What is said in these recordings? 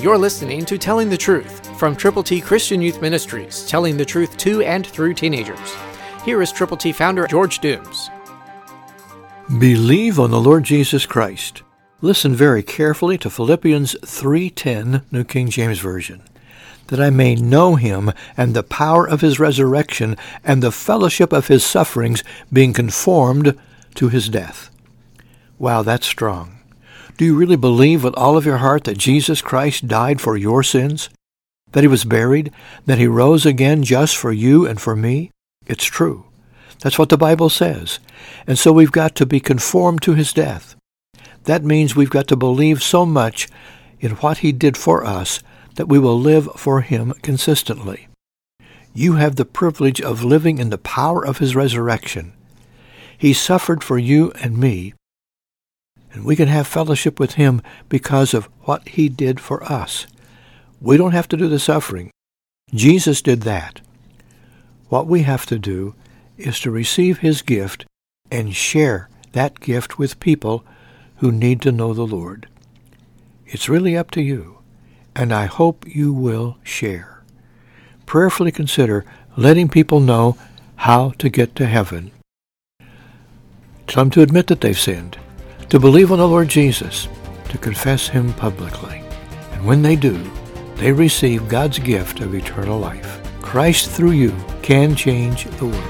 You're listening to Telling the Truth from Triple T Christian Youth Ministries, telling the truth to and through teenagers. Here is Triple T founder George Dooms. Believe on the Lord Jesus Christ. Listen very carefully to Philippians 3:10, New King James Version. That I may know him and the power of his resurrection and the fellowship of his sufferings, being conformed to his death. Wow, that's strong. Do you really believe with all of your heart that Jesus Christ died for your sins? That he was buried? That he rose again just for you and for me? It's true. That's what the Bible says. And so we've got to be conformed to his death. That means we've got to believe so much in what he did for us that we will live for him consistently. You have the privilege of living in the power of his resurrection. He suffered for you and me and we can have fellowship with him because of what he did for us. We don't have to do the suffering. Jesus did that. What we have to do is to receive his gift and share that gift with people who need to know the Lord. It's really up to you, and I hope you will share. Prayerfully consider letting people know how to get to heaven. Tell them to admit that they've sinned to believe on the Lord Jesus, to confess him publicly. And when they do, they receive God's gift of eternal life. Christ through you can change the world.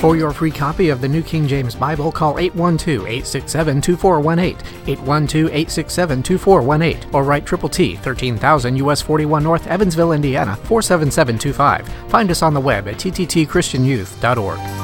For your free copy of the New King James Bible, call 812-867-2418, 812-867-2418, or write Triple T, 13000 US 41 North, Evansville, Indiana, 47725. Find us on the web at tttchristianyouth.org.